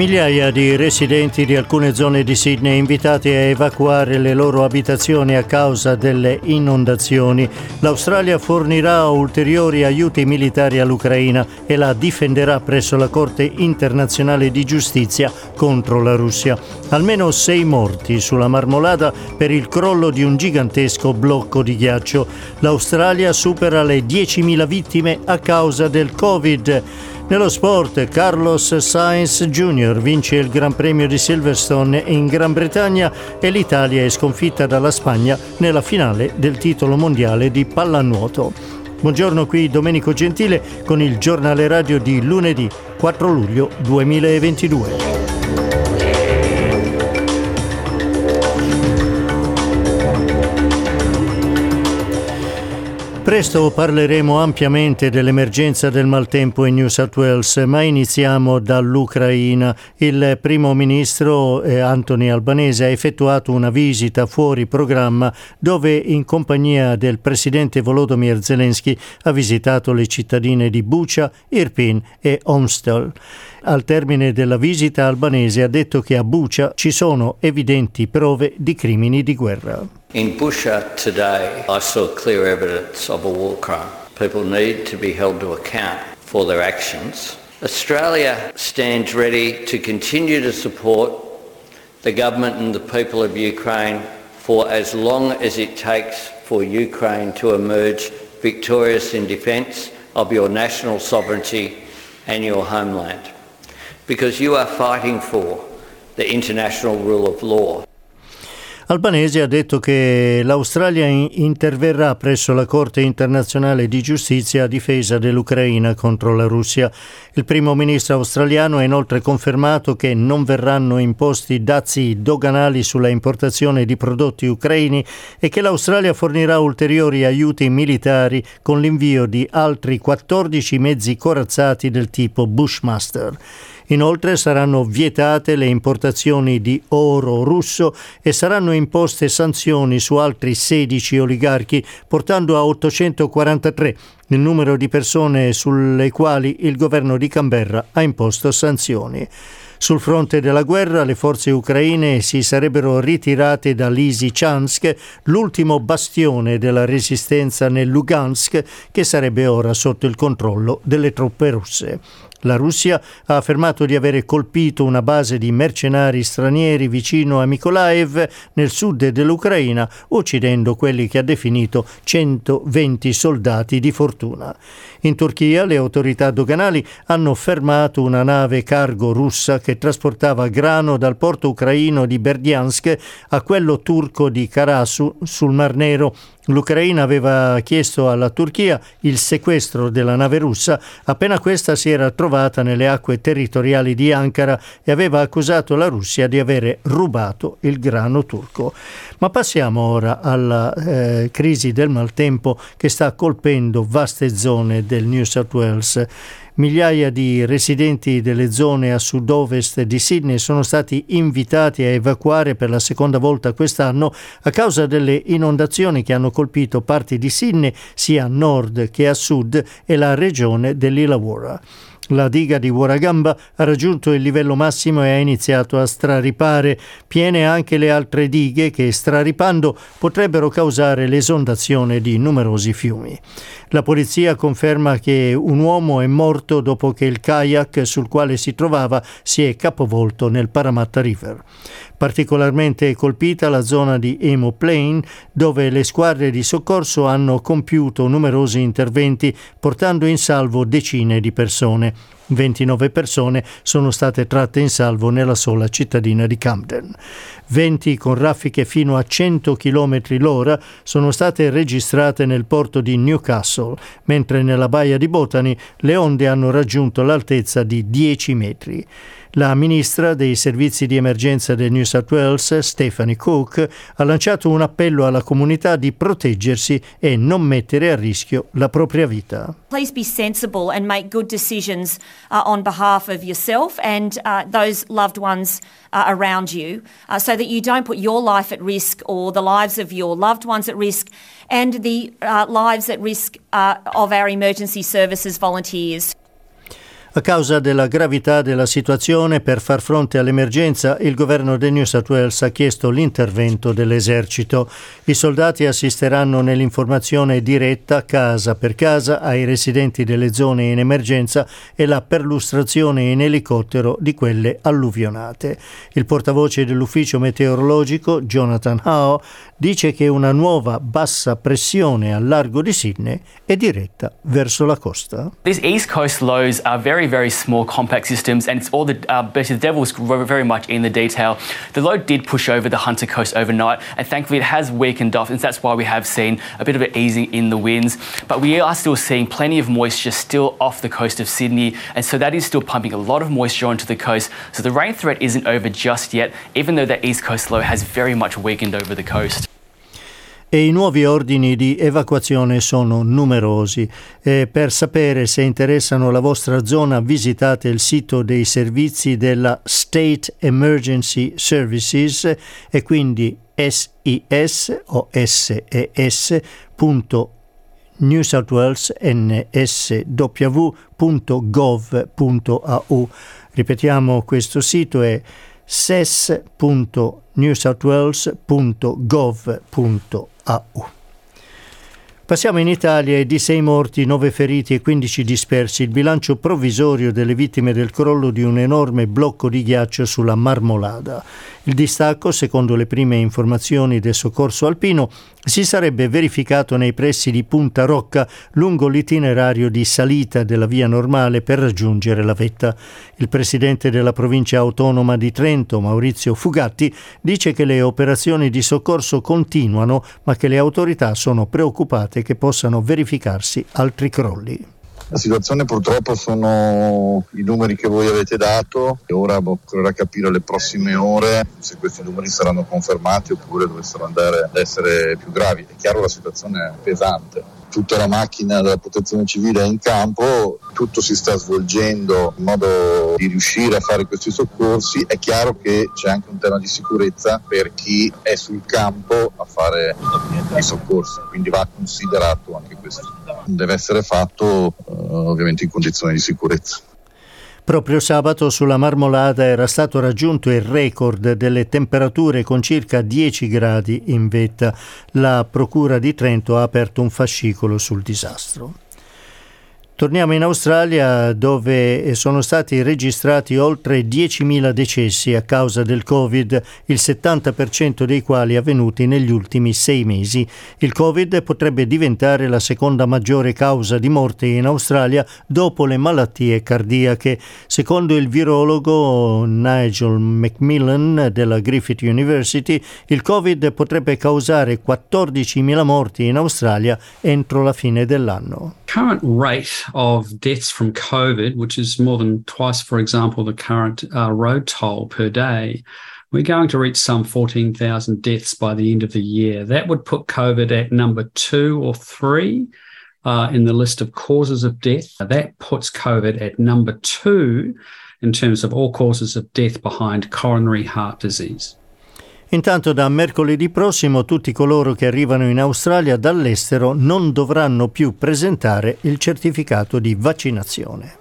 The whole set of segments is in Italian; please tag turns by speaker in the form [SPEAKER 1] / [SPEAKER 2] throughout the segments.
[SPEAKER 1] Migliaia di residenti di alcune zone di Sydney invitati a evacuare le loro abitazioni a causa delle inondazioni. L'Australia fornirà ulteriori aiuti militari all'Ucraina e la difenderà presso la Corte internazionale di giustizia contro la Russia. Almeno sei morti sulla marmolada per il crollo di un gigantesco blocco di ghiaccio. L'Australia supera le 10.000 vittime a causa del Covid. Nello sport, Carlos Sainz Jr. vince il Gran Premio di Silverstone in Gran Bretagna e l'Italia è sconfitta dalla Spagna nella finale del titolo mondiale di pallanuoto. Buongiorno qui Domenico Gentile con il giornale radio di lunedì 4 luglio 2022. Presto parleremo ampiamente dell'emergenza del maltempo in New South Wales, ma iniziamo dall'Ucraina. Il primo ministro eh, Anthony Albanese ha effettuato una visita fuori programma dove in compagnia del presidente Volodymyr Zelensky ha visitato le cittadine di Bucha, Irpin e Omstal. Al termine della visita albanese ha detto che a Bucha ci sono evidenti prove di crimini di guerra.
[SPEAKER 2] In Busha today I saw clear evidence of a war crime. People need to be held to account for their actions. Australia stands ready to continue to support the government and the people of Ukraine for as long as it takes for Ukraine to emerge victorious in defence of your national sovereignty and your homeland because you are fighting for the international rule of law.
[SPEAKER 1] Albanese ha detto che l'Australia interverrà presso la Corte internazionale di giustizia a difesa dell'Ucraina contro la Russia. Il primo ministro australiano ha inoltre confermato che non verranno imposti dazi doganali sulla importazione di prodotti ucraini e che l'Australia fornirà ulteriori aiuti militari con l'invio di altri 14 mezzi corazzati del tipo Bushmaster. Inoltre saranno vietate le importazioni di oro russo e saranno imposte sanzioni su altri 16 oligarchi, portando a 843 il numero di persone sulle quali il governo di Canberra ha imposto sanzioni. Sul fronte della guerra le forze ucraine si sarebbero ritirate da Lysychansk, l'ultimo bastione della resistenza nel Lugansk, che sarebbe ora sotto il controllo delle truppe russe. La Russia ha affermato di avere colpito una base di mercenari stranieri vicino a Mykolaiv nel sud dell'Ucraina, uccidendo quelli che ha definito 120 soldati di fortuna. In Turchia le autorità doganali hanno fermato una nave cargo russa che trasportava grano dal porto ucraino di Berdiansk a quello turco di Karasu sul Mar Nero L'Ucraina aveva chiesto alla Turchia il sequestro della nave russa appena questa si era trovata nelle acque territoriali di Ankara e aveva accusato la Russia di avere rubato il grano turco. Ma passiamo ora alla eh, crisi del maltempo che sta colpendo vaste zone del New South Wales. Migliaia di residenti delle zone a sud-ovest di Sydney sono stati invitati a evacuare per la seconda volta quest'anno a causa delle inondazioni che hanno colpito parti di Sydney sia a nord che a sud e la regione dell'Illawarra. La diga di Waragamba ha raggiunto il livello massimo e ha iniziato a straripare, piene anche le altre dighe che straripando potrebbero causare l'esondazione di numerosi fiumi. La polizia conferma che un uomo è morto dopo che il kayak sul quale si trovava si è capovolto nel Paramatta River. Particolarmente colpita la zona di Emo Plain, dove le squadre di soccorso hanno compiuto numerosi interventi portando in salvo decine di persone. 29 persone sono state tratte in salvo nella sola cittadina di Camden. Venti con raffiche fino a 100 km l'ora sono state registrate nel porto di Newcastle, mentre nella baia di Botany le onde hanno raggiunto l'altezza di 10 metri. La ministra dei servizi di emergenza del New South Wales, Stephanie Cook, ha lanciato un appello alla comunità di proteggersi e non mettere a rischio la propria vita.
[SPEAKER 3] Please be sensible and make good decisions uh, on behalf of yourself and uh, those loved ones uh, around you uh, so that you don't put your life at risk or the lives of your loved ones at risk and the uh, lives at risk uh, of our emergency services volunteers.
[SPEAKER 1] A causa della gravità della situazione, per far fronte all'emergenza, il governo del New South Wales ha chiesto l'intervento dell'esercito. I soldati assisteranno nell'informazione diretta casa per casa ai residenti delle zone in emergenza e la perlustrazione in elicottero di quelle alluvionate. Il portavoce dell'ufficio meteorologico, Jonathan Howe, dice che una nuova bassa pressione al largo di Sydney è diretta verso la costa.
[SPEAKER 4] These east coast lows are very very, very small compact systems, and it's all the uh, the devil's very much in the detail. The low did push over the Hunter Coast overnight, and thankfully it has weakened off, and that's why we have seen a bit of an easing in the winds. But we are still seeing plenty of moisture still off the coast of Sydney, and so that is still pumping a lot of moisture onto the coast. So the rain threat isn't over just yet, even though that east coast low has very much weakened over the coast
[SPEAKER 1] e i nuovi ordini di evacuazione sono numerosi. E per sapere se interessano la vostra zona visitate il sito dei servizi della State Emergency Services e quindi SIS o SES. New South Wales nsw.gov.au. Ripetiamo, questo sito è ses.newsouthwales.gov.au. AU. Passiamo in Italia e di 6 morti, 9 feriti e 15 dispersi il bilancio provvisorio delle vittime del crollo di un enorme blocco di ghiaccio sulla Marmolada. Il distacco, secondo le prime informazioni del soccorso alpino, si sarebbe verificato nei pressi di Punta Rocca lungo l'itinerario di salita della via normale per raggiungere la vetta. Il presidente della provincia autonoma di Trento, Maurizio Fugatti, dice che le operazioni di soccorso continuano, ma che le autorità sono preoccupate che possano verificarsi altri crolli.
[SPEAKER 5] La situazione purtroppo sono i numeri che voi avete dato e ora occorrerà capire le prossime ore se questi numeri saranno confermati oppure dovessero andare ad essere più gravi. È chiaro la situazione è pesante tutta la macchina della protezione civile è in campo, tutto si sta svolgendo in modo di riuscire a fare questi soccorsi. È chiaro che c'è anche un tema di sicurezza per chi è sul campo a fare i soccorsi, quindi va considerato anche questo. Deve essere fatto eh, ovviamente in condizioni di sicurezza.
[SPEAKER 1] Proprio sabato sulla Marmolada era stato raggiunto il record delle temperature con circa 10 gradi in vetta. La Procura di Trento ha aperto un fascicolo sul disastro. Torniamo in Australia dove sono stati registrati oltre 10.000 decessi a causa del Covid, il 70% dei quali avvenuti negli ultimi sei mesi. Il Covid potrebbe diventare la seconda maggiore causa di morte in Australia dopo le malattie cardiache. Secondo il virologo Nigel Macmillan della Griffith University, il Covid potrebbe causare 14.000 morti in Australia entro la fine dell'anno.
[SPEAKER 6] Current rate of deaths from COVID, which is more than twice, for example, the current uh, road toll per day, we're going to reach some 14,000 deaths by the end of the year. That would put COVID at number two or three uh, in the list of causes of death. That puts COVID at number two in terms of all causes of death behind coronary heart disease.
[SPEAKER 1] Intanto da mercoledì prossimo tutti coloro che arrivano in Australia dall'estero non dovranno più presentare il certificato di vaccinazione.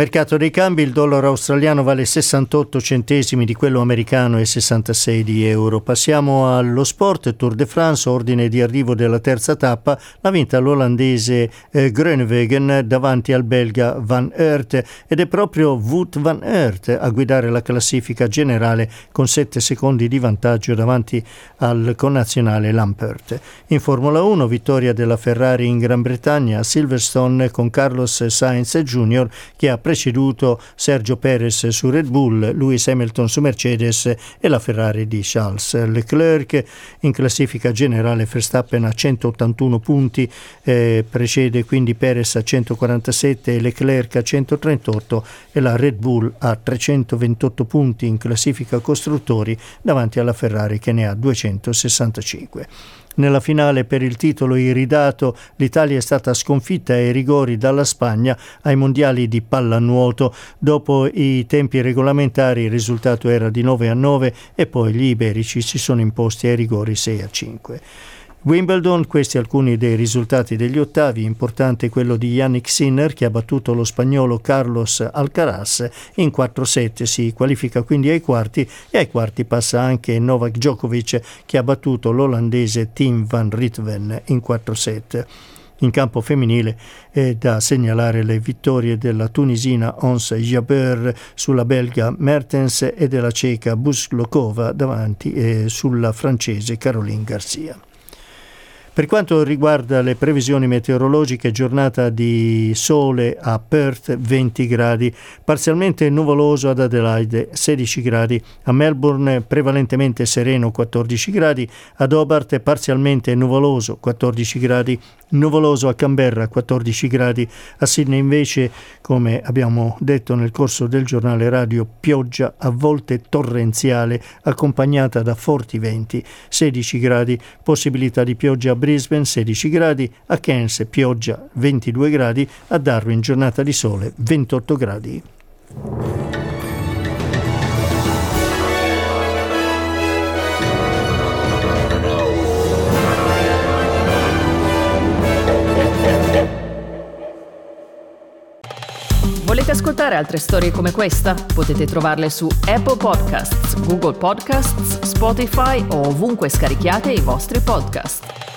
[SPEAKER 1] Mercato dei cambi, il dollaro australiano vale 68 centesimi di quello americano e 66 di euro. Passiamo allo sport, Tour de France, ordine di arrivo della terza tappa, l'ha vinta l'olandese eh, Groenewegen davanti al belga Van Aert ed è proprio Wout Van Aert a guidare la classifica generale con 7 secondi di vantaggio davanti al connazionale Lampert. In Formula 1, vittoria della Ferrari in Gran Bretagna a Silverstone con Carlos Sainz Jr. che ha preceduto Sergio Perez su Red Bull, Lewis Hamilton su Mercedes e la Ferrari di Charles Leclerc. In classifica generale Verstappen a 181 punti, eh, precede quindi Perez a 147 e Leclerc a 138 e la Red Bull a 328 punti in classifica costruttori davanti alla Ferrari che ne ha 265. Nella finale per il titolo iridato l'Italia è stata sconfitta ai rigori dalla Spagna ai mondiali di pallanuoto. Dopo i tempi regolamentari il risultato era di 9 a 9 e poi gli iberici si sono imposti ai rigori 6 a 5. Wimbledon, questi alcuni dei risultati degli ottavi, importante quello di Yannick Sinner che ha battuto lo spagnolo Carlos Alcaraz in 4-7, si qualifica quindi ai quarti e ai quarti passa anche Novak Djokovic che ha battuto l'olandese Tim van Ritven in 4-7. In campo femminile è da segnalare le vittorie della tunisina Ons Jabeur sulla belga Mertens e della ceca Buslokova davanti e sulla francese Caroline Garcia. Per quanto riguarda le previsioni meteorologiche, giornata di sole a Perth 20 gradi, parzialmente nuvoloso ad Adelaide 16 gradi, a Melbourne prevalentemente sereno 14 gradi, ad Hobart parzialmente nuvoloso 14 gradi, nuvoloso a Canberra 14 gradi, a Sydney invece, come abbiamo detto nel corso del giornale radio, pioggia a volte torrenziale accompagnata da forti venti, 16 gradi, possibilità di pioggia Brisbane 16 gradi, a Cairns pioggia 22 gradi, a Darwin giornata di sole 28 gradi.
[SPEAKER 7] Volete ascoltare altre storie come questa? Potete trovarle su Apple Podcasts, Google Podcasts, Spotify o ovunque scarichiate i vostri podcast.